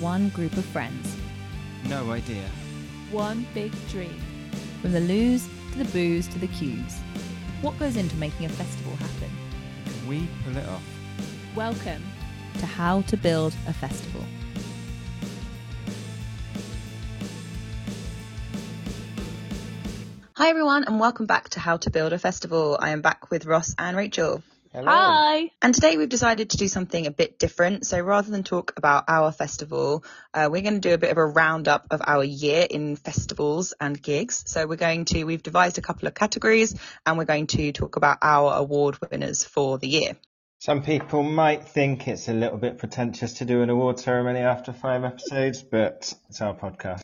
one group of friends. No idea. One big dream. From the loos to the booze to the cues. What goes into making a festival happen? Can we pull it off? Welcome. To how to build a festival. Hi everyone and welcome back to How to Build a Festival. I am back with Ross and Rachel. Hi. And today we've decided to do something a bit different. So rather than talk about our festival, uh, we're going to do a bit of a roundup of our year in festivals and gigs. So we're going to, we've devised a couple of categories and we're going to talk about our award winners for the year. Some people might think it's a little bit pretentious to do an award ceremony after five episodes, but it's our podcast.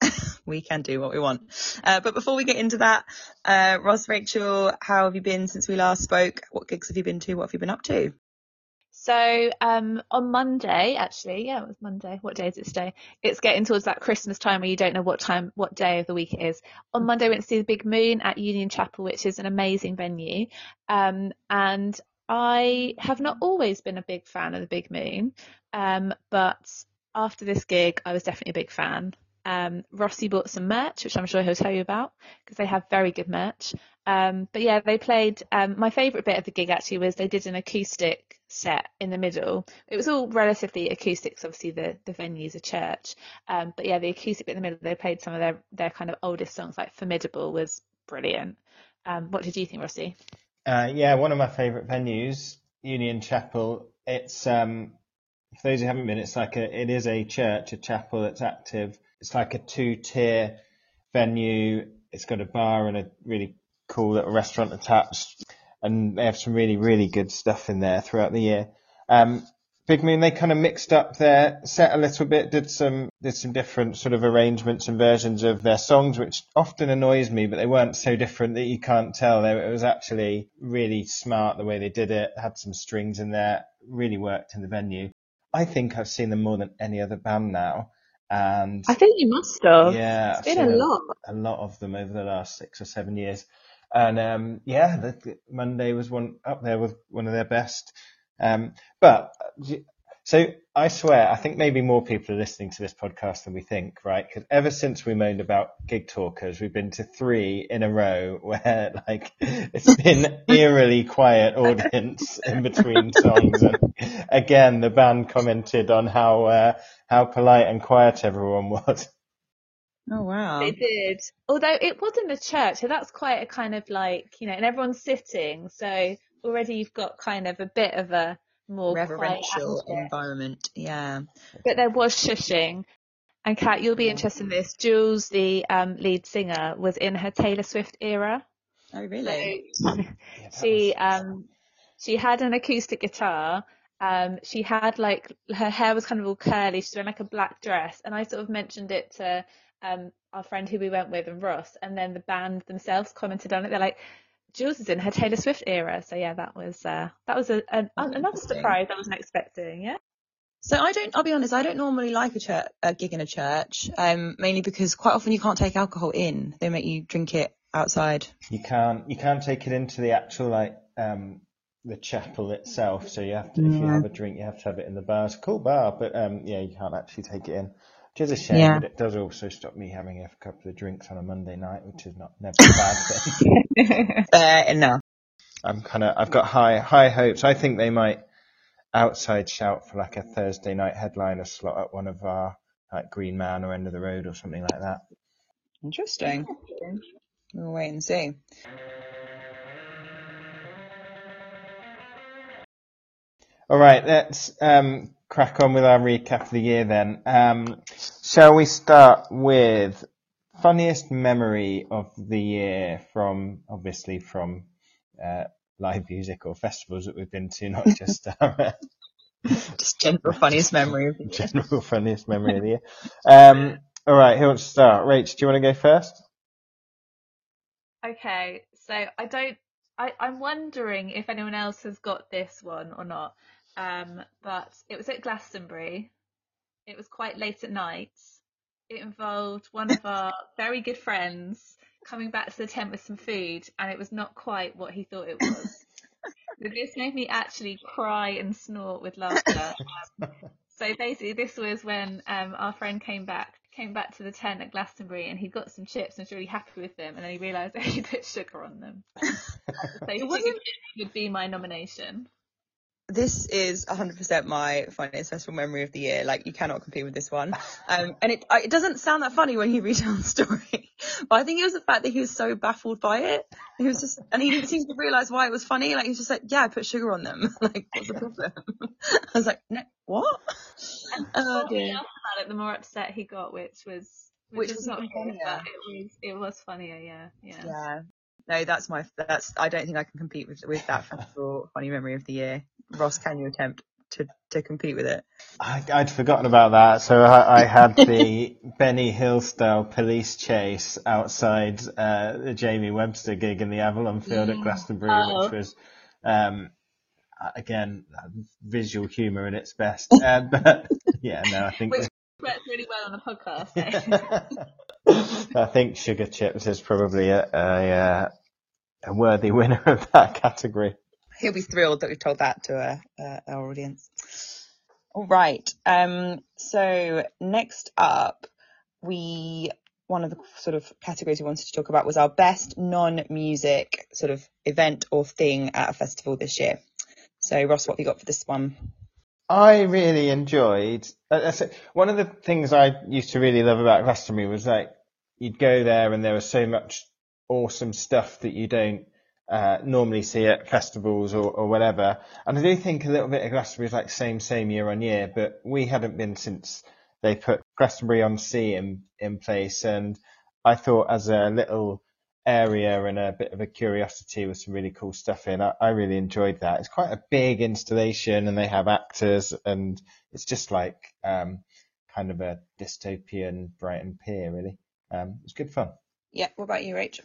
we can do what we want. Uh, but before we get into that, uh, Ross, Rachel, how have you been since we last spoke? What gigs have you been to? What have you been up to? So um, on Monday, actually, yeah, it was Monday. What day is it today? It's getting towards that Christmas time where you don't know what time, what day of the week it is. On Monday, we went to see the Big Moon at Union Chapel, which is an amazing venue. Um, and I have not always been a big fan of the Big Moon, um, but after this gig, I was definitely a big fan. Um, Rossi bought some merch, which I'm sure he'll tell you about because they have very good merch. Um, but yeah, they played. Um, my favourite bit of the gig actually was they did an acoustic set in the middle. It was all relatively acoustics, obviously the the venue's a church. Um, but yeah, the acoustic bit in the middle, they played some of their their kind of oldest songs, like "Formidable" was brilliant. Um, what did you think, Rossi? Uh, yeah, one of my favourite venues, Union Chapel. It's um, for those who haven't been, it's like a it is a church, a chapel that's active it's like a two tier venue. It's got a bar and a really cool little restaurant attached, and they have some really really good stuff in there throughout the year. Um, Big Moon, they kind of mixed up their set a little bit, did some did some different sort of arrangements and versions of their songs, which often annoys me, but they weren't so different that you can't tell. It was actually really smart the way they did it. Had some strings in there, really worked in the venue. I think I've seen them more than any other band now. And I think you must have. Yeah, it's been a lot. A, lot of them over the last six or seven years. And um, yeah, the, Monday was one up there with one of their best. Um, but so I swear, I think maybe more people are listening to this podcast than we think, right? Because ever since we moaned about gig talkers, we've been to three in a row where like it's been eerily quiet audience in between songs. And again, the band commented on how uh, how polite and quiet everyone was. Oh wow. They did. Although it was in a church, so that's quite a kind of like, you know, and everyone's sitting, so already you've got kind of a bit of a more reverential environment. Yeah. But there was shushing. And Kat, you'll be interested in this. Jules, the um, lead singer, was in her Taylor Swift era. Oh, really? So she um, she had an acoustic guitar. Um, she had like her hair was kind of all curly. She's wearing like a black dress, and I sort of mentioned it to um, our friend who we went with and Ross, and then the band themselves commented on it. They're like, Jules is in her Taylor Swift era. So yeah, that was uh, that was a, a another surprise I wasn't expecting. Yeah. So I don't. I'll be honest. I don't normally like a church, a gig in a church, um, mainly because quite often you can't take alcohol in. They make you drink it outside. You can't. You can't take it into the actual like um, the chapel itself. So you have to. If you have a drink, you have to have it in the bar. It's a cool bar, but um, yeah, you can't actually take it in. Which is a shame, yeah. but it does also stop me having a couple of drinks on a Monday night, which is not never a bad thing. Fair enough. I'm kind of, I've got high high hopes. I think they might outside shout for like a Thursday night headliner slot at one of our like Green Man or End of the Road or something like that. Interesting. We'll wait and see. All right, let's um, crack on with our recap of the year then. Um, shall we start with funniest memory of the year from, obviously from uh, live music or festivals that we've been to, not just our, just general funniest memory of the year. General funniest memory of the year. Um, all right, who wants to start? Rach, do you want to go first? Okay, so I don't. I, I'm wondering if anyone else has got this one or not. Um, but it was at Glastonbury. It was quite late at night. It involved one of our very good friends coming back to the tent with some food, and it was not quite what he thought it was. this made me actually cry and snort with laughter. So basically, this was when um, our friend came back came back to the tent at Glastonbury and he got some chips and was really happy with them and then he realised that he put sugar on them. so wasn't- would be my nomination. This is 100% my funniest festival memory of the year. Like you cannot compete with this one. Um, and it it doesn't sound that funny when you retell the story, but I think it was the fact that he was so baffled by it. He was just, and he didn't seem to realise why it was funny. Like he was just like, yeah, I put sugar on them. like what's the problem? I was like, no, what? And Oh, the more he dear. laughed about it, the more upset he got, which was Which which, was not funnier. but it was it was funnier. Yeah, yeah. Yeah. No, that's my, that's, I don't think I can compete with, with that festival funny memory of the year. Ross, can you attempt to, to compete with it? I, I'd forgotten about that. So I, I had the Benny Hill style police chase outside uh, the Jamie Webster gig in the Avalon Field at Glastonbury, Oh. which was um, again visual humour in its best. Uh, but yeah, no, I think Which works really well on a podcast. eh? I think Sugar Chips is probably a, a, uh, a worthy winner of that category. He'll be thrilled that we've told that to uh, uh, our audience. All right. Um, so next up, we one of the sort of categories we wanted to talk about was our best non-music sort of event or thing at a festival this year. So Ross, what have you got for this one? I really enjoyed. uh, that's. One of the things I used to really love about Glastonbury was like you'd go there and there was so much awesome stuff that you don't uh, normally see at festivals or, or whatever. And I do think a little bit of Glastonbury is like same same year on year, but we hadn't been since they put Glastonbury on Sea in in place, and I thought as a little area and a bit of a curiosity with some really cool stuff in. I, I really enjoyed that. It's quite a big installation and they have actors and it's just like um, kind of a dystopian Brighton Pier really. Um, it was good fun. Yeah. What about you, Rach?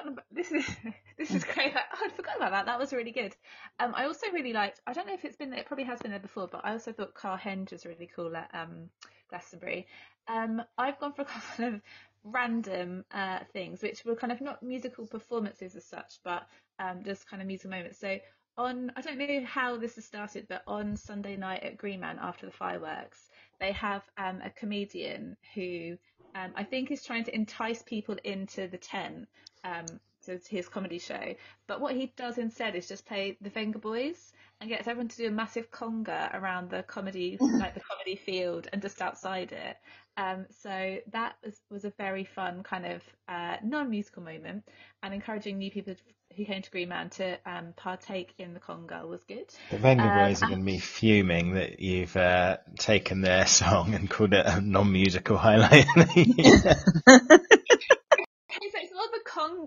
Forgotten about this is this is great. Like, oh, I'd forgotten about that. That was really good. Um, I also really liked. I don't know if it's been there. It probably has been there before, but I also thought Carhenge was really cool at um Glastonbury. Um, I've gone for a couple of random uh things, which were kind of not musical performances as such, but um just kind of musical moments. So on, I don't know how this has started, but on Sunday night at Green Man after the fireworks, they have um a comedian who um, I think is trying to entice people into the tent um, to his comedy show. But what he does instead is just play the Vengaboys and gets everyone to do a massive conga around the comedy, like the comedy field and just outside it. Um, so that was, was a very fun kind of uh, non-musical moment and encouraging new people who came to Green Man to um, partake in the conga was good. The Venga Um, Boys are going to be fuming that you've uh, taken their song and called it a non-musical highlight. Okay, so it's more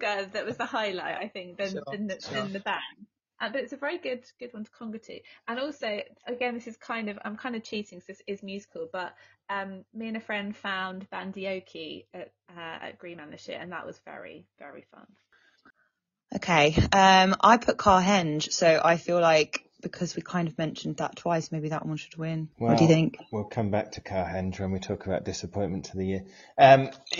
the that was the highlight, I think, than Sure, than, the, sure. than the band. Uh, but it's a very good good one to conga to. And also, again, this is kind of I'm kind of cheating, so this is musical, but um, me and a friend found Bandioki at uh, at Green Man this year, and that was very very fun. Okay. Um, I put Carhenge, so I feel like because we kind of mentioned that twice, maybe that one should win. Well, what do you think? We'll come back to Carhenge when we talk about disappointment to the year. Um,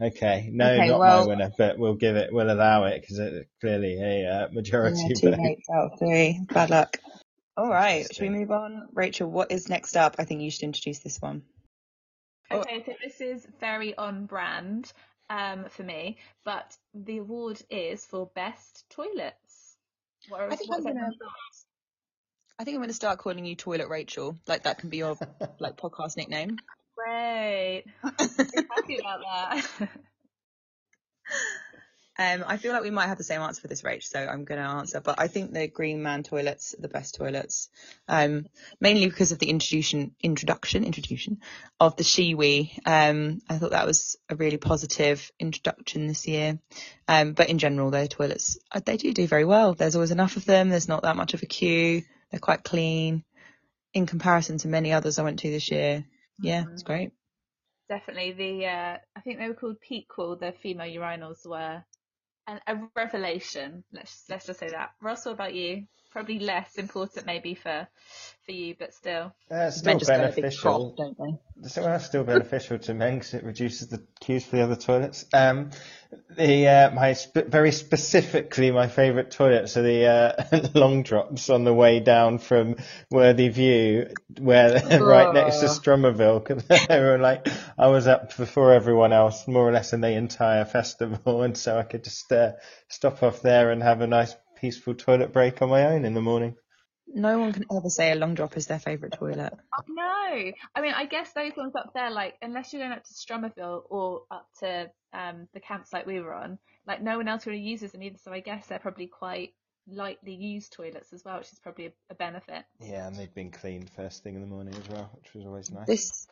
okay, no, Okay, not well- my winner, but we'll give it, we'll allow it because it's clearly a uh, majority Yeah, two vote. mates out of three. Bad luck. All right. Should we move on? Rachel, what is next up? I think you should introduce this one. Okay, so this is very on brand um, for me, but the award is for best toilets. What are, I think what's I'm gonna- thoughts? I think I'm going to start calling you Toilet Rachel. Like that can be your like podcast nickname. Great. Happy about that. Um, I feel like we might have the same answer for this, Rach, so I'm going to answer. But I think the Green Man toilets are the best toilets, um, mainly because of the introduction, introduction, introduction of the Shewee. Um, I thought that was a really positive introduction this year. Um, but in general, their toilets, uh, they do do very well. There's always enough of them. There's not that much of a queue. They're quite clean in comparison to many others I went to this year. Yeah, it's great. Definitely the uh, I think they were called Peequal, the female urinals were an, a revelation. Let's let's just say that. Russell, what about you? Probably less important maybe for for you, but still. Uh, it's still just go in a big beneficial. crop, don't they? So still beneficial to men because it reduces the queues for the other toilets. Um, the uh, my sp- very specifically my favourite toilets are the uh, long drops on the way down from Worthy View, where they're right next to Oh. Strummerville. 'cause they were like I was up before everyone else, more or less in the entire festival, and so I could just uh, stop off there and have a nice peaceful toilet break on my own in the morning. No one can ever say a long drop is their favourite toilet. No, I mean, I guess those ones up there, like, unless you're going up to Strummerville or up to um, the campsite we were on, like, no one else really uses them either. So I guess they're probably quite lightly used toilets as well, which is probably a, a benefit. Yeah, and they'd been cleaned first thing in the morning as well, which was always nice. This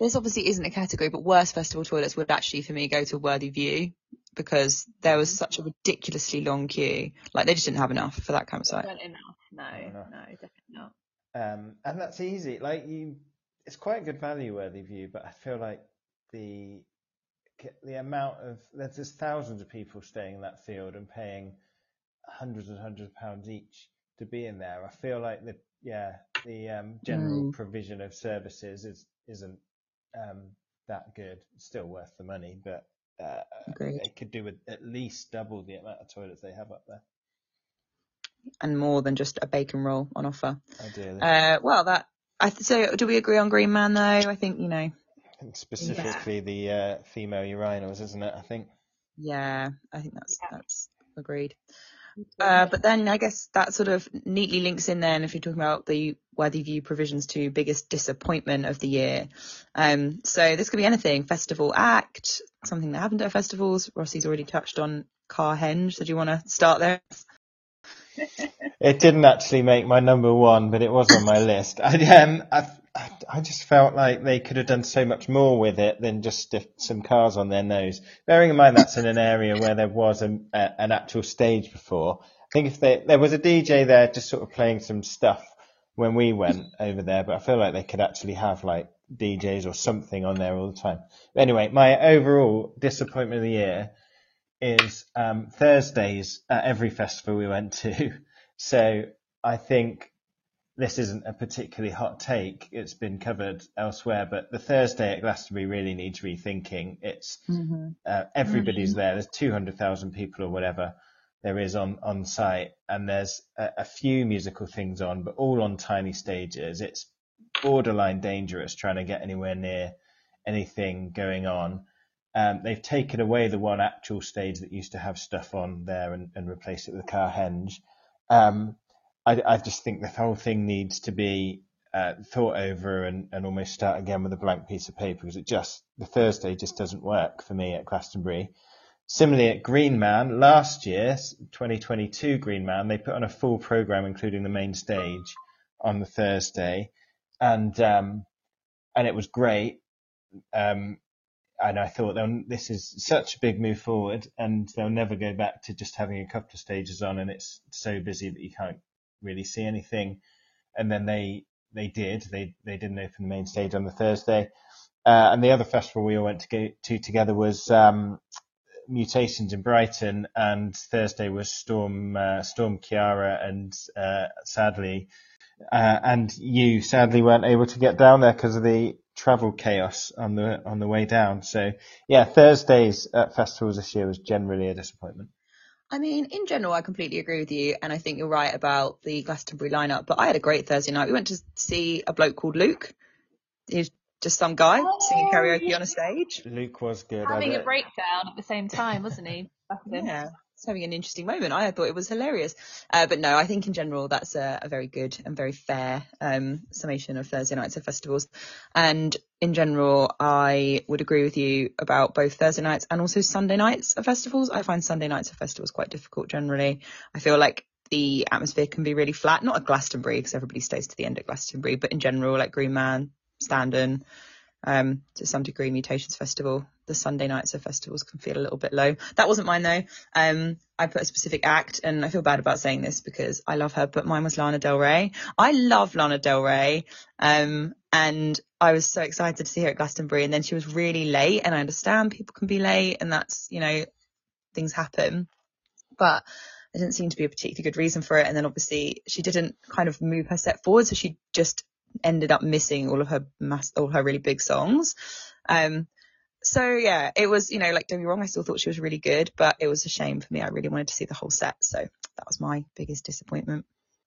this obviously isn't a category, but worst festival toilets would actually for me go to Worthy View because there was such a ridiculously long queue. Like they just didn't have enough for that campsite. Not enough. No, Not enough. no, definitely not. Um, and that's easy. Like you, it's quite a good value worthy view, but I feel like the the amount of there's just thousands of people staying in that field and paying hundreds and hundreds of pounds each to be in there. I feel like the yeah the um, general Mm. provision of services is isn't um, that good. Still worth the money, but uh, Agreed. they could do with at least double the amount of toilets they have up there. And more than just a bacon roll on offer. Ideally, Uh, well, that I th- so do we agree on Green Man though? I think you know. And specifically the uh, female urinals, isn't it? I think. Yeah, I think that's Yeah. that's agreed. Uh, but then I guess that sort of neatly links in then if you're talking about the Worthy View provisions to biggest disappointment of the year. Um, so this could be anything, festival act, something that happened at festivals. Rossi's already touched on Carhenge. So do you want to start there? It didn't actually make my number one, but it was on my list. I, um, I, just felt like they could have done so much more with it than just some cars on their nose. Bearing in mind that's in an area where there was a, a, an actual stage before. I think if they, there was a DJ there just sort of playing some stuff when we went over there, but I feel like they could actually have like DJs or something on there all the time. Anyway, my overall disappointment of the year is um, Thursdays at every festival we went to. So I think this isn't a particularly hot take. It's been covered elsewhere, but the Thursday at Glastonbury really needs rethinking. It's uh, everybody's there. There's 200,000 people or whatever there is on, on site, and there's a, a few musical things on, but all on tiny stages. It's borderline dangerous trying to get anywhere near anything going on. Um, they've taken away the one actual stage that used to have stuff on there and, and replaced it with a car henge. Um, I, I just think the whole thing needs to be uh, thought over and, and almost start again with a blank piece of paper because it just the Thursday just doesn't work for me at Glastonbury. Similarly at Green Man last year, 2022 Green Man, they put on a full program including the main stage on the Thursday, and um, and it was great. Um, and I thought this is such a big move forward, and they'll never go back to just having a couple of stages on, and it's so busy that you can't really see anything. And then they they did they they didn't open the main stage on the Thursday, uh, and the other festival we all went to go to together was um, Mutations in Brighton, and Thursday was Storm uh, Storm Ciarán, and uh, sadly, uh, and you sadly weren't able to get down there because of the travel chaos on the on the way down. So yeah, Thursdays at festivals this year was generally a disappointment. I mean, in general, I completely agree with you, and I think you're right about the Glastonbury lineup. But I had a great Thursday night. We went to see a bloke called Luke. He's just some guy singing Oh, karaoke yeah. on a stage. Luke was good. I Having a breakdown at the same time, wasn't he? Yeah, he's having an interesting moment. I thought it was hilarious. Uh, but no, I think in general that's a, a very good and very fair um, summation of Thursday nights at festivals. And in general, I would agree with you about both Thursday nights and also Sunday nights at festivals. I find Sunday nights at festivals quite difficult generally. I feel like the atmosphere can be really flat, not at Glastonbury because everybody stays to the end at Glastonbury, but in general, like Green Man, Standon, um, to some degree, Mutations Festival. The Sunday nights of festivals can feel a little bit low. That wasn't mine though. Um, I put a specific act, and I feel bad about saying this because I love her, but mine was Lana Del Rey. I love Lana Del Rey, um, and I was so excited to see her at Glastonbury, and then she was really late, and I understand people can be late, and that's you know things happen, but there didn't seem to be a particularly good reason for it. And then obviously she didn't kind of move her set forward, so she just ended up missing all of her mass, all her really big songs. Um, so yeah, it was, you know, like don't be wrong, I still thought she was really good, but it was a shame for me. I really wanted to see the whole set, so that was my biggest disappointment.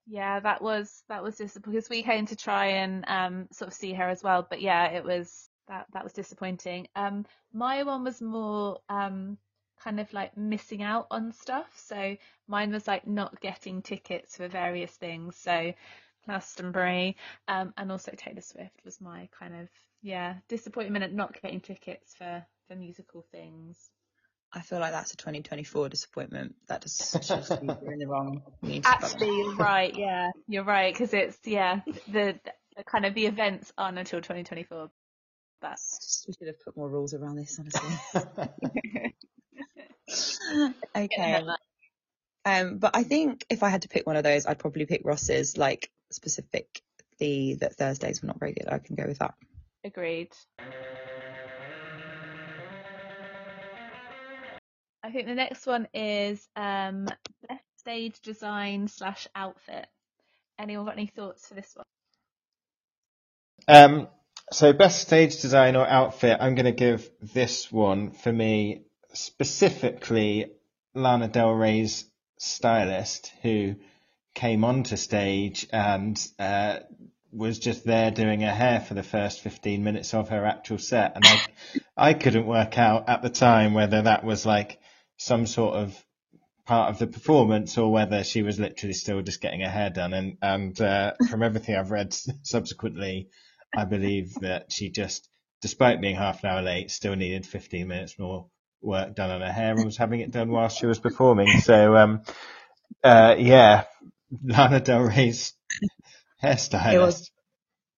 Yeah, that was that was disappointing because we came to try and um sort of see her as well, but yeah, it was that that was disappointing. Um, my one was more um kind of like missing out on stuff. So mine was like not getting tickets for various things. So Glastonbury, um, and also Taylor Swift was my kind of yeah disappointment at not getting tickets for for musical things. I feel like that's a 2024 disappointment. That just shows you you're in the wrong. you need to follow. Actually, you're right. Yeah, you're right because it's yeah the, the kind of the events aren't until 2024. But we should have put more rules around this, honestly. okay. Um, but I think if I had to pick one of those, I'd probably pick Ross's. Like specifically, that Thursdays were not very good. I can go with that. Agreed. I think the next one is um, best stage design slash outfit. Anyone got any thoughts for this one? Um, so best stage design or outfit, I'm going to give this one for me specifically Lana Del Rey's stylist who came onto stage and uh, was just there doing her hair for the first 15 minutes of her actual set. And I, I couldn't work out at the time whether that was like some sort of part of the performance or whether she was literally still just getting her hair done. And, and uh, from everything I've read subsequently, I believe that she just, despite being half an hour late, still needed 15 minutes more work done on her hair and was having it done whilst she was performing. So, um, uh, yeah, Lana Del Rey's hairstylist. It was-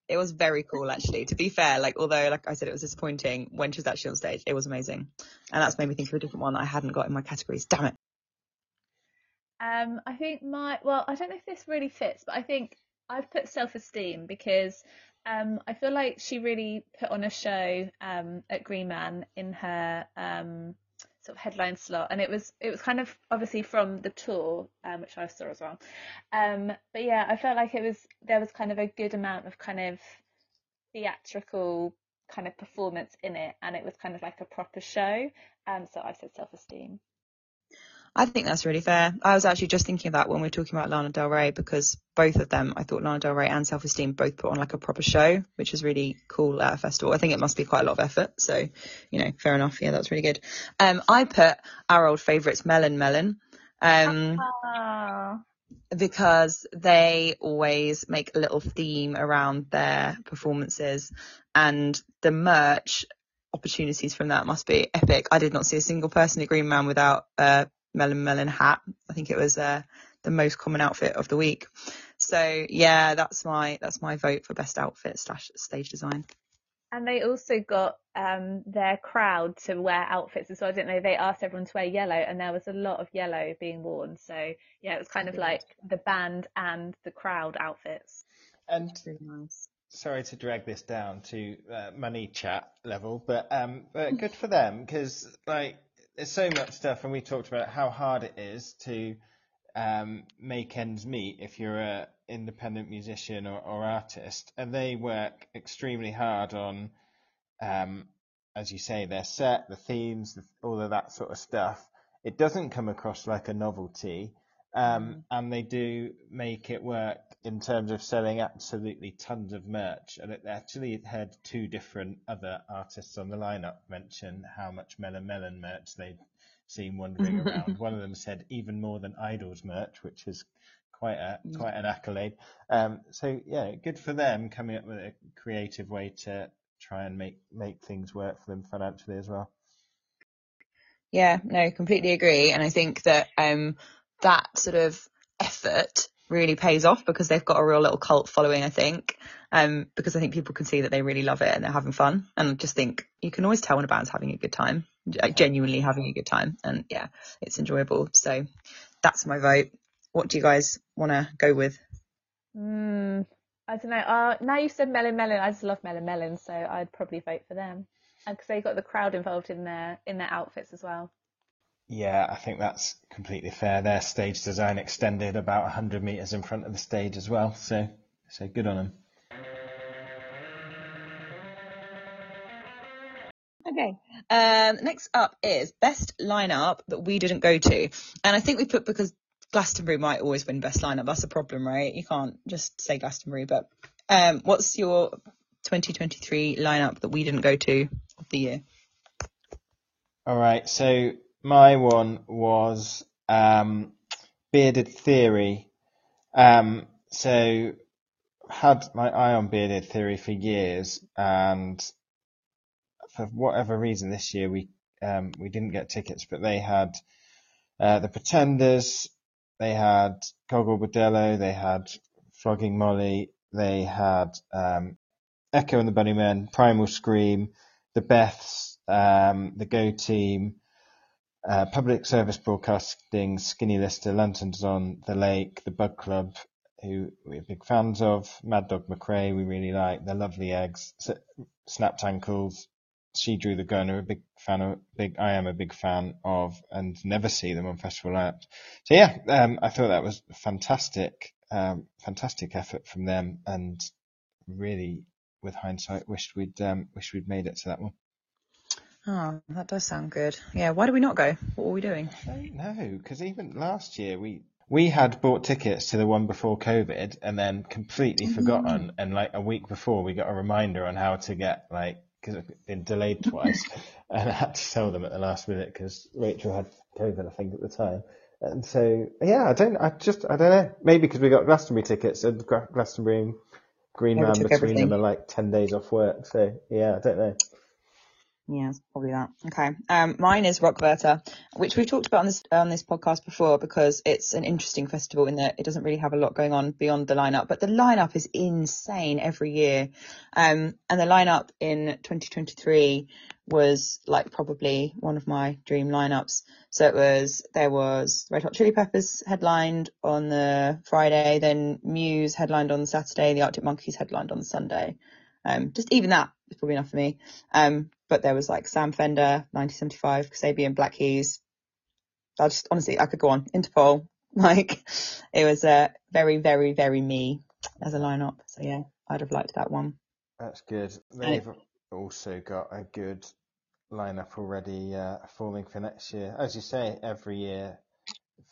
It was very cool, actually. To be fair, like although, like I said, it was disappointing when she was actually on stage. It was amazing, and that's made me think of a different one that I hadn't got in my categories. Damn it! Um, I think my well, I don't know if this really fits, but I think I've put Self Esteem because um, I feel like she really put on a show um, at Green Man in her um, sort of headline slot, and it was it was kind of obviously from the tour, um, which I saw as well. Um, but yeah, I felt like it was there was kind of a good amount of kind of theatrical kind of performance in it, and it was kind of like a proper show. Um, so I said Self Esteem. I think that's really fair. I was actually just thinking of that when we were talking about Lana Del Rey because both of them, I thought Lana Del Rey and Self Esteem both put on like a proper show, which is really cool at a festival. I think it must be quite a lot of effort. So, you know, fair enough. Yeah, that's really good. Um, I put our old favourites Melon Melon. Um, Oh. because they always make a little theme around their performances and the merch opportunities from that must be epic. I did not see a single person at Green Man without a melon melon hat. I think it was uh, the most common outfit of the week. So yeah, that's my that's my vote for best outfit slash stage design. And they also got um, their crowd to wear outfits as well. I didn't know they asked everyone to wear yellow, and there was a lot of yellow being worn. So yeah, it was kind of like the band and the crowd outfits. And Really nice. sorry to drag this down to uh, money chat level, but um, but good for them because like there's so much stuff, and we talked about how hard it is to um, make ends meet if you're an independent musician or, or artist, and they work extremely hard on, um, as you say, their set, the themes, the, all of that sort of stuff. It doesn't come across like a novelty. Um, and they do make it work in terms of selling absolutely tons of merch. And it actually had two different other artists on the lineup mention how much Melon Melon merch they'd seen wandering around. One of them said even more than IDLES merch, which is quite a quite an accolade. Um, so yeah, good for them coming up with a creative way to try and make make things work for them financially as well. Yeah, no, completely agree. And I think that um, that sort of effort really pays off because they've got a real little cult following, I think. Um, because I think people can see that they really love it and they're having fun. And I just think you can always tell when a band's having a good time, like genuinely having a good time. And yeah, it's enjoyable. So that's my vote. What do you guys want to go with? Mm, I don't know. Uh, now you said Melon Melon, I just love Melon Melon, so I'd probably vote for them because they got the crowd involved in their in their outfits as well. Yeah, I think that's completely fair. Their stage design extended about 100 meters in front of the stage as well, so so good on them. Okay. Um, next up is best lineup that we didn't go to, and I think we put because Glastonbury might always win best lineup. That's a problem, right? You can't just say Glastonbury. But um, what's your 2023 lineup that we didn't go to of the year? All right, so my one was um, Bearded Theory. Um, so had my eye on Bearded Theory for years, and for whatever reason this year we um, we didn't get tickets, but they had uh, the Pretenders, they had Gogol Bordello, they had Flogging Molly, they had um, Echo and the Bunnymen, Primal Scream, the Beths, um, the Go Team, uh, Public Service Broadcasting, Skinny Lister, Lanterns on the Lake, the Bug Club, who we're big fans of, Mad Dog McRae, we really like, The Lovely Eggs, Snapped Ankles, She Drew the Gun, are a big fan of, big, I am a big fan of, and never see them on festival apps. So yeah, um, I thought that was fantastic, um, fantastic effort from them, and really, with hindsight, wished we'd um, wished we'd made it to that one. Oh, that does sound good. Yeah, why did we not go? What were we doing? I don't know, because even last year we we had bought tickets to the one before COVID and then completely mm-hmm. forgotten. And like a week before, we got a reminder on how to get like because it'd been delayed twice, and I had to sell them at the last minute because Rachel had COVID, I think, at the time. And so yeah, I don't, I just, I don't know. Maybe because we got Glastonbury tickets and Glastonbury and Green Yeah, Man between everything. them are like ten days off work. So yeah, I don't know. Yeah, it's probably that. Okay. Um, mine is Rock Werchter, which we've talked about on this on this podcast before because it's an interesting festival in that it doesn't really have a lot going on beyond the lineup, but the lineup is insane every year. Um, and the lineup in 2023 was like probably one of my dream lineups. So it was there was Red Hot Chili Peppers headlined on the Friday, then Muse headlined on the Saturday, the Arctic Monkeys headlined on the Sunday. Um, just even that is probably enough for me. Um, but there was like Sam Fender, 1975, Kasabian, Black Keys. I just honestly, I could go on. Interpol, like it was uh, very, very, very me as a lineup. So yeah, I'd have liked that one. That's good. They've also got a good lineup already uh, forming for next year. As you say, every year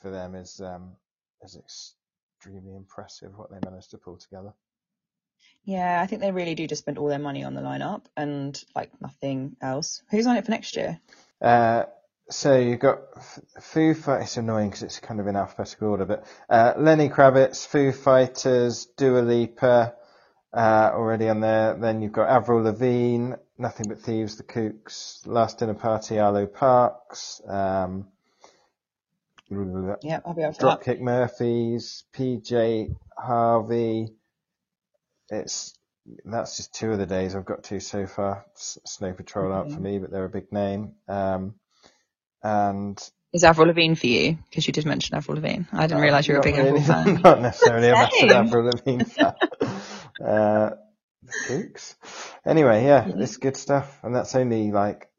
for them is um, is extremely impressive what they managed to pull together. Yeah, I think they really do just spend all their money on the lineup and like nothing else. Who's on it for next year? Uh, so you've got Foo Fighters. It's annoying because it's kind of in alphabetical order, but uh, Lenny Kravitz, Foo Fighters, Dua Lipa, uh, already on there. Then you've got Avril Lavigne, Nothing But Thieves, The Kooks, Last Dinner Party, Arlo Parks, um, Yeah, I'll be that. Dropkick Murphys, PJ Harvey. It's that's just two of the days I've got to so far. S- Snow Patrol out for me, but they're a big name. Um, and Is Avril Lavigne for you? Because you did mention Avril Lavigne. I didn't realise you were a big really, Avril fan. Not necessarily a massive Avril Lavigne fan. uh. Anyway, yeah, it's good stuff, and that's only like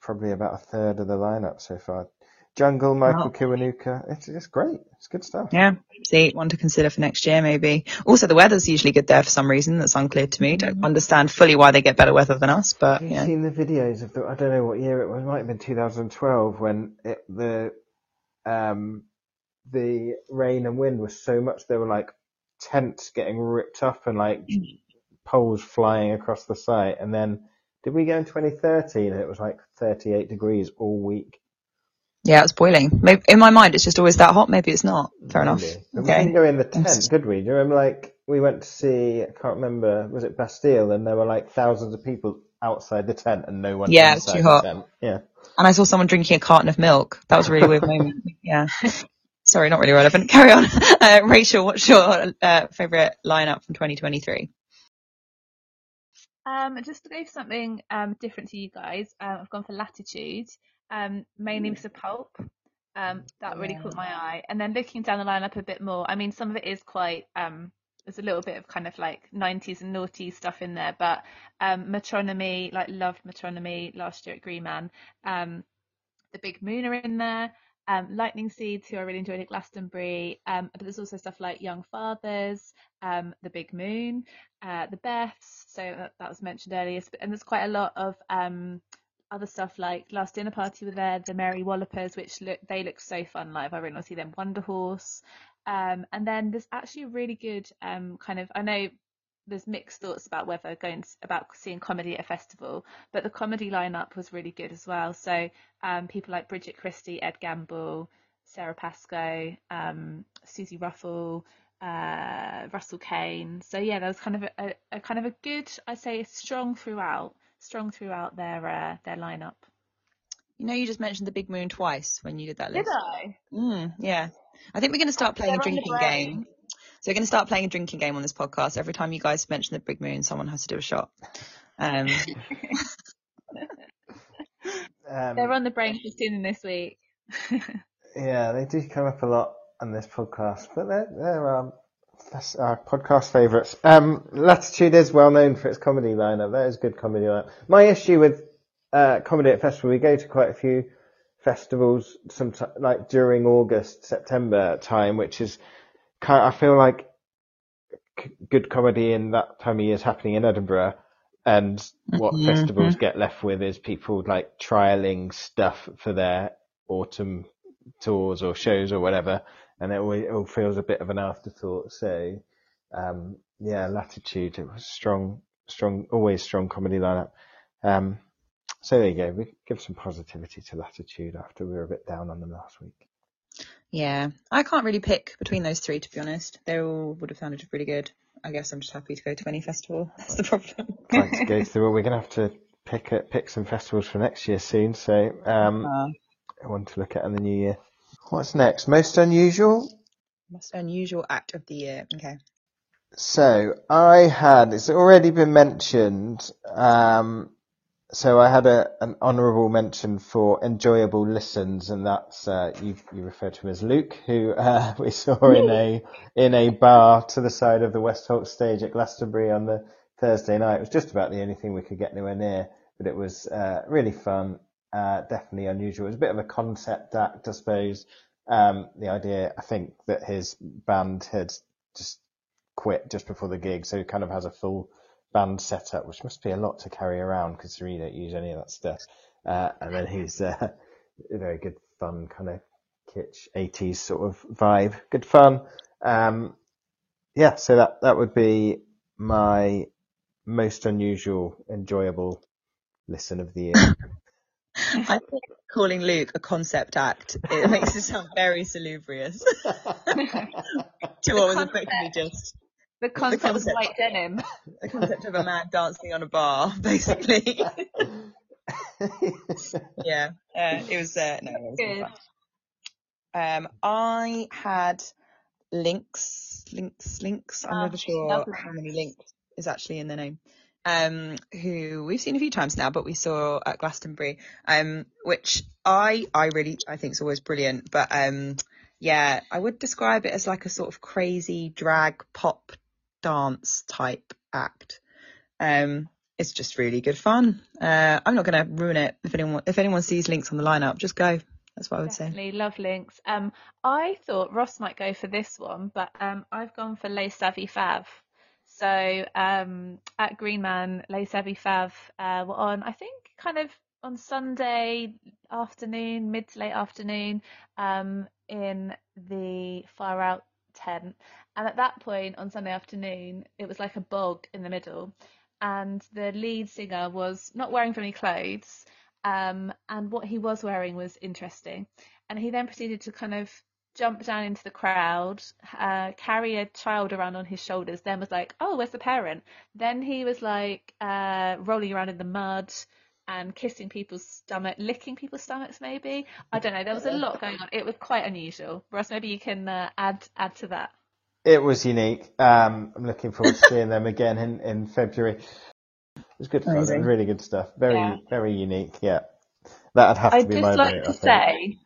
probably about a third of the lineup so far. Jungle, Michael Wow. Kiwanuka. It's it's great. It's good stuff. Yeah, see, one to consider for next year maybe. Also, the weather's usually good there for some reason. That's unclear to me. Don't understand fully why they get better weather than us, but Have you yeah. seen the videos of the? I don't know what year it was. It might have been 2012 when it, the um the rain and wind was so much there were like tents getting ripped up and like poles flying across the site. And then did we go in 2013 and it was like 38 degrees all week? Yeah, it's boiling. Maybe, in my mind, it's just always that hot. Maybe it's not. Fair enough. Maybe. But We didn't go in the tent, Thanks. did we? Do you remember like we went to see? I can't remember. Was it Bastille? And there were like thousands of people outside the tent and no one Yeah, it's inside too the hot. tent. Yeah. And I saw someone drinking a carton of milk. That was a really weird moment. Yeah. Sorry, not really relevant. Carry on. Uh, Rachel, what's your uh, favourite lineup from 2023? Um, just to go for something um, different to you guys, um, I've gone for Latitude, um, mainly with the pulp. Um, that really caught my eye. And then looking down the lineup a bit more, I mean, some of it is quite, um, there's a little bit of kind of like 90s and naughty stuff in there, but um, Metronomy, like loved Metronomy last year at Green Man. Um, the Big Moon are in there. Um, Lightning Seeds, who I really enjoyed at Glastonbury, um, but there's also stuff like Young Fathers, um, The Big Moon, uh, The Beths, so that, that was mentioned earlier, and there's quite a lot of um, other stuff like Last Dinner Party were there, the Mary Wallopers, which look they look so fun live. I really want to see them. Wunderhorse, um, and then there's actually a really good um, kind of I know there's mixed thoughts about whether going to, about seeing comedy at a festival, but the comedy lineup was really good as well. So um, people like Bridget Christie, Ed Gamble, Sara Pascoe, um, Suzi Ruffell, uh, Russell Kane. So yeah, there was kind of a, a, a, kind of a good, I say, strong throughout, strong throughout their uh, their lineup. You know, you just mentioned the Big Moon twice when you did that list. Did I? Mm, yeah. I think we're going to start playing a They're on the drinking game. So we're going to start playing a drinking game on this podcast. Every time you guys mention the Big Moon, someone has to do a shot. Um, Um, They're on the brain for tuning this week. Yeah, they do come up a lot on this podcast, but they're, they're um, that's our podcast favourites. Um, Latitude is well known for its comedy lineup. That is good comedy lineup. My issue with uh, comedy at festival, we go to quite a few festivals, sometime like during August, September time, which is kind. I feel like c- good comedy in that time of year is happening in Edinburgh. And what Mhm. festivals get left with is people like trialing stuff for their autumn tours or shows or whatever, and it all, feels a bit of an afterthought. So, um, yeah, Latitude, it was strong, strong, always strong comedy lineup. Um, so there you go. We give some positivity to Latitude after we were a bit down on them last week. yeah, I can't really pick between those three, to be honest. They all would have sounded really good. I guess I'm just happy to go to any festival. That's the problem. Trying to go through. Well, we're going to have to pick a, pick some festivals for next year soon. So, um, Uh, I want to look at in the new year. What's next? Most unusual. most unusual act of the year. Okay. So I had, it's already been mentioned, um, so I had a, an honourable mention for enjoyable listens, and that's, uh, you, you referred to him as Luke, who, uh, we saw in a, in a bar to the side of the West Holt stage at Glastonbury on the Thursday night. It was just about the only thing we could get anywhere near, but it was, uh, really fun, uh, definitely unusual. It was a bit of a concept act, I suppose. Um, the idea, I think, that his band had just quit just before the gig, so he kind of has a full band setup, which must be a lot to carry around because we don't use any of that stuff. Uh, and then he's uh, a very good, fun kind of kitsch 80s sort of vibe. Good fun. Um, yeah, so that that would be my most unusual, enjoyable listen of the year. I think calling Luke a concept act, it makes it sound very salubrious to what was effectively just The concept of concept. white denim. the concept of a man dancing on a bar, basically. yeah, uh, it was, uh, no, it was Good. Um, I had Lynks, Lynks, Lynks. I'm Ah, never sure how many Lynks is actually in the name. Um, who we've seen a few times now, but we saw at Glastonbury, um, which I, I really, I think is always brilliant. But, um, yeah, I would describe it as like a sort of crazy drag pop dance type act. Um, it's just really good fun. Uh, I'm not going to ruin it. If anyone, if anyone sees Lynks on the lineup, just go. That's what I would say. Definitely love Lynks. Um, I thought Ross might go for this one, but um, I've gone for Les Savy Fav. So um, at Green Man, Les Savy Fav uh, were on, I think, kind of on Sunday afternoon, mid to late afternoon, um, in the far out tent. And at that point on Sunday afternoon, it was like a bog in the middle, and the lead singer was not wearing very many clothes um, and what he was wearing was interesting. And he then proceeded to kind of jump down into the crowd, uh, carry a child around on his shoulders, then was like, oh, where's the parent? Then he was like uh, rolling around in the mud and kissing people's stomach, licking people's stomachs maybe. I don't know, there was a lot going on. It was quite unusual. Ross, maybe you can uh, add add to that. It was unique. Um, I'm looking forward to seeing them again in, in February. It was good fun. Amazing. really good stuff. Very, Yeah. very unique. Yeah. That'd have to I'd be just my like vote, to I think. say,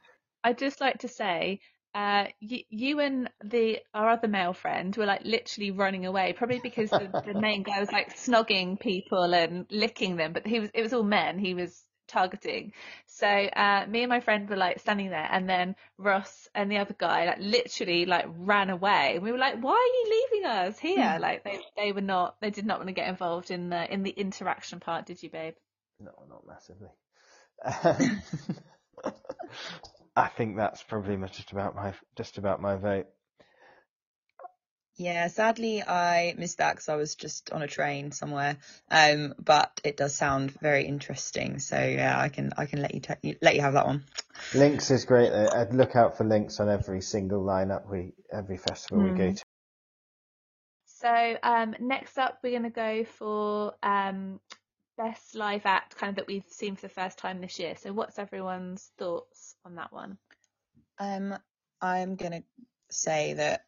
I'd just like to say, uh, you, you and the our other male friend were like literally running away, probably because the, the main guy was like snogging people and licking them, but he was it was all men he was targeting. So uh, me and my friend were like standing there, and then Ross and the other guy like literally like ran away, and we were like, "Why are you leaving us here?" Like they they were not they did not want to get involved in the in the interaction part, did you, babe? No, not massively. Um, I think that's probably just about my just about my vote. Yeah, sadly I missed that because I was just on a train somewhere. Um, but it does sound very interesting. So yeah, I can I can let you ta- let you have that one. Lynks is great. though. I'd look out for Lynks on every single lineup we every festival we go Mm. to. So um, next up, we're going to go for um, best live act, kind of that we've seen for the first time this year. So what's everyone's thoughts on that one? Um, I'm gonna say that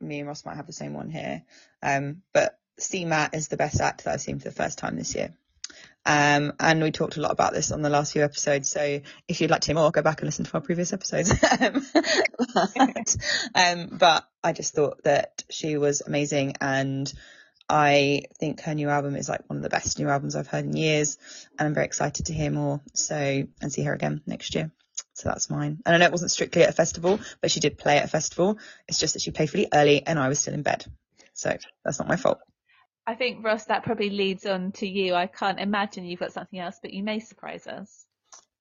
me and Ross might have the same one here. Um, but CMAT is the best act that I've seen for the first time this year. Um, and we talked a lot about this on the last few episodes. So if you'd like to hear more, go back and listen to our previous episodes. but, um, but I just thought that she was amazing and I think her new album is like one of the best new albums I've heard in years and I'm very excited to hear more. So, and see her again next year. So that's mine. And I know it wasn't strictly at a festival, but she did play at a festival. It's just that she played really early and I was still in bed. So that's not my fault. I think Ross, that probably leads on to you. I can't imagine you've got something else, but you may surprise us.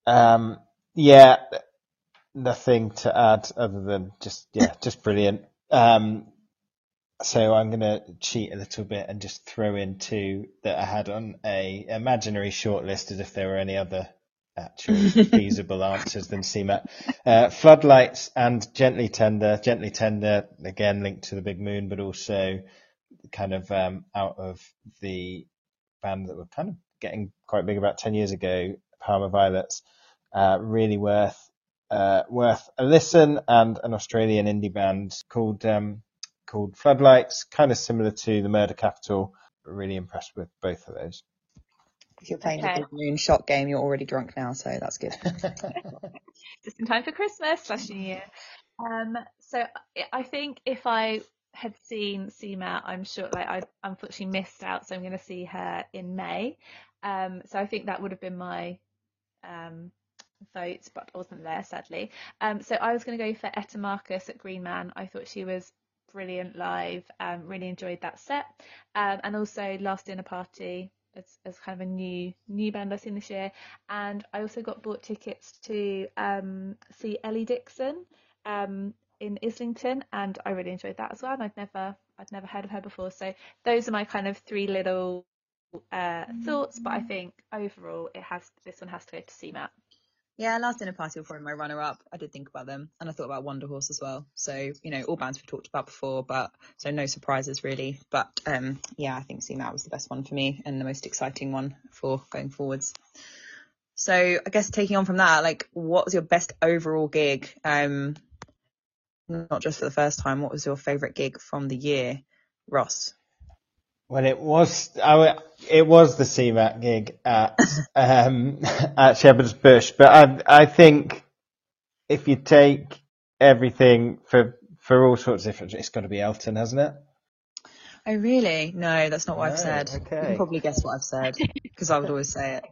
Um, yeah, nothing to add other than just yeah, just brilliant. Um, so I'm gonna cheat a little bit and just throw in two that I had on a imaginary shortlist as if there were any other actual feasible answers than CMAT. Uh, floodlights and gently tender. Gently tender again linked to the big moon, but also kind of um, out of the band that were kind of getting quite big about ten years ago, Palma Violets. Uh, really worth uh, worth a listen, and an Australian indie band called um, called Floodlights, kind of similar to the Murder Capital. But really impressed with both of those. If you're playing Okay. the big moon shot game, you're already drunk now. So that's good. just in time for Christmas slash New Year. Um, so I- I think if I had seen CMAT, I'm sure like I unfortunately missed out, so I'm going to see her in May. Um, so I think that would have been my um, vote, but I wasn't there sadly. Um, so I was going to go for Etta Marcus at Green Man. I thought she was brilliant live. Um, really enjoyed that set, um, and also Last Dinner Party as, as kind of a new new band I've seen this year. And I also got bought tickets to um, see Ellie Dixon um, in Islington, and I really enjoyed that as well. And I'd never I'd never heard of her before, so those are my kind of three little uh, thoughts. But I think overall, it has this one has to go to CMAT. Yeah, Last Dinner Party probably my runner up. I did think about them and I thought about Wunderhorse as well. So, you know, all bands we've talked about before, but so no surprises really. But um yeah, I think CMAT was the best one for me and the most exciting one for going forwards. So I guess taking on from that, like what was your best overall gig? Um not just for the first time, what was your favourite gig from the year? Ross. Well, it was I, w- it was the CMAT gig at um, at Shepherd's Bush, but I I think if you take everything for for all sorts of different, it's got to be Elton, hasn't it? Oh really? No, that's not what I've No, said. You okay. can probably guess what I've said because I would always say it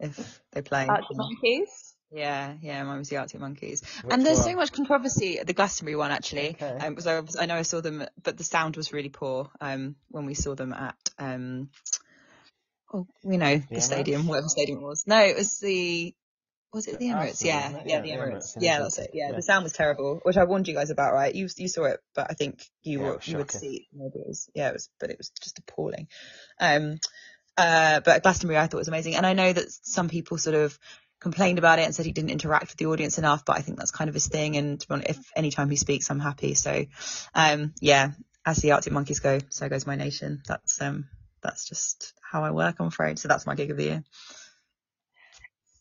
if they play. Arctic Monkeys. Yeah, yeah, mine was the Arctic Monkeys. Which and there's so much controversy at the Glastonbury one actually. Okay. Um, because I, I know I saw them, but the sound was really poor. Um, when we saw them at um, oh, you know, the, Emirates? stadium, whatever stadium it was. No, it was the. Was it the Emirates? Yeah, it? yeah, Yeah, the the Emirates. Emirates Yeah, that's it. Yeah, Yeah. the sound was terrible, which I warned you guys about, right? You you saw it, but I think you Yeah, were you would see maybe it was yeah it was, but it was just appalling. Um, uh, but Glastonbury I thought was amazing, and I know that some people sort of complained about it and said he didn't interact with the audience enough, but I think that's kind of his thing. And if anytime he speaks, I'm happy. So, um, yeah, as the Arctic Monkeys go, so goes my nation. That's um, that's just how I work, I'm afraid. So that's my gig of the year.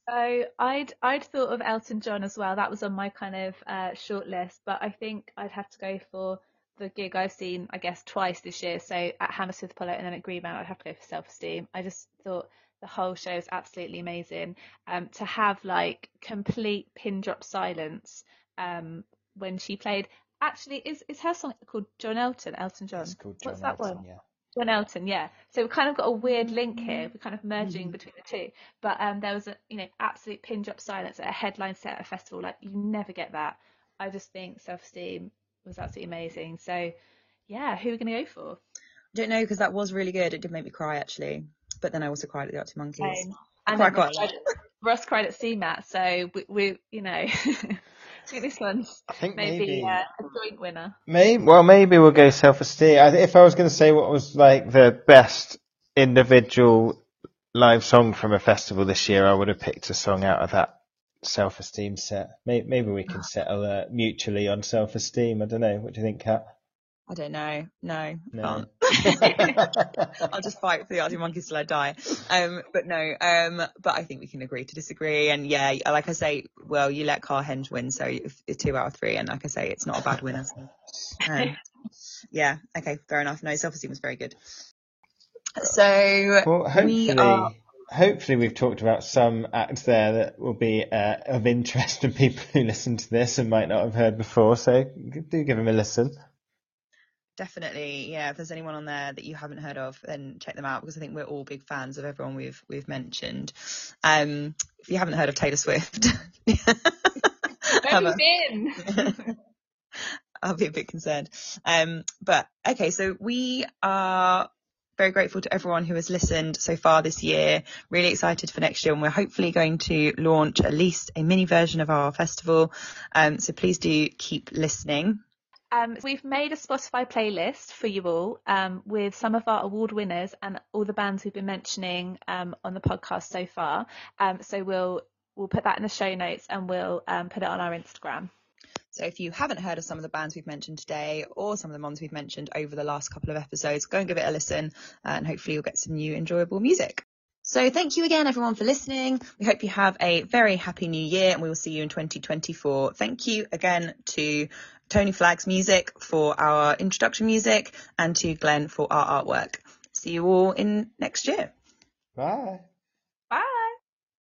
So I'd I'd thought of Elton John as well. That was on my kind of uh, short list, but I think I'd have to go for the gig I've seen, I guess, twice this year. So at Hammersmith Apollo and then at Green Man, I'd have to go for Self Esteem. I just thought the whole show is absolutely amazing. Um, to have like complete pin drop silence um, when she played. Actually, is is her song called John Elton? Elton John. It's called John What's that Elton, one? Yeah. John Elton, yeah. So we've kind of got a weird link here. We're kind of merging between the two. But um, there was a you know absolute pin drop silence at a headline set at a festival. Like you never get that. I just think self esteem was absolutely amazing. So yeah, who are we gonna go for? I don't know because that was really good. It did make me cry actually, but then I also cried at the Arctic Monkeys. Um, I and cry then quite a. Ross cried at CMAT, so we, we you know, I think this one's I think maybe, maybe, uh, a joint winner. maybe, well, maybe we'll go self-esteem. I, if I was going to say what was like the best individual live song from a festival this year, I would have picked a song out of that self-esteem set. Maybe, maybe we can settle uh, mutually on self-esteem. I don't know. What do you think, Kat? I don't know. No, No. can't. I'll just fight for the Arctic Monkeys till I die. Um, but no, um, but I think we can agree to disagree. And yeah, like I say, well, you let Car Henge win, so it's two out of three. And like I say, it's not a bad winner. So, um, yeah, okay, fair enough. No, self-esteem was very good. So Well, we hopefully, are. hopefully we've talked about some acts there that will be uh, of interest to people who listen to this and might not have heard before. So do give them a listen. Definitely, yeah. If there's anyone on there that you haven't heard of, then check them out because I think we're all big fans of everyone we've we've mentioned. Um, if you haven't heard of Taylor Swift, Where have been? I'll be a bit concerned. Um, but okay, so we are very grateful to everyone who has listened so far this year. Really excited for next year, and we're hopefully going to launch at least a mini version of our festival. Um, so please do keep listening. Um, we've made a Spotify playlist for you all um, with some of our award winners and all the bands we've been mentioning um, on the podcast so far. Um, so we'll we'll put that in the show notes and we'll um, put it on our Instagram. So if you haven't heard of some of the bands we've mentioned today or some of the ones we've mentioned over the last couple of episodes, go and give it a listen uh, and hopefully you'll get some new enjoyable music. So thank you again everyone for listening. We hope you have a very happy new year and we will see you in 2024. Thank you again to Tony Flagg's music for our introduction music and to Glenn for our artwork. See you all in next year. Bye.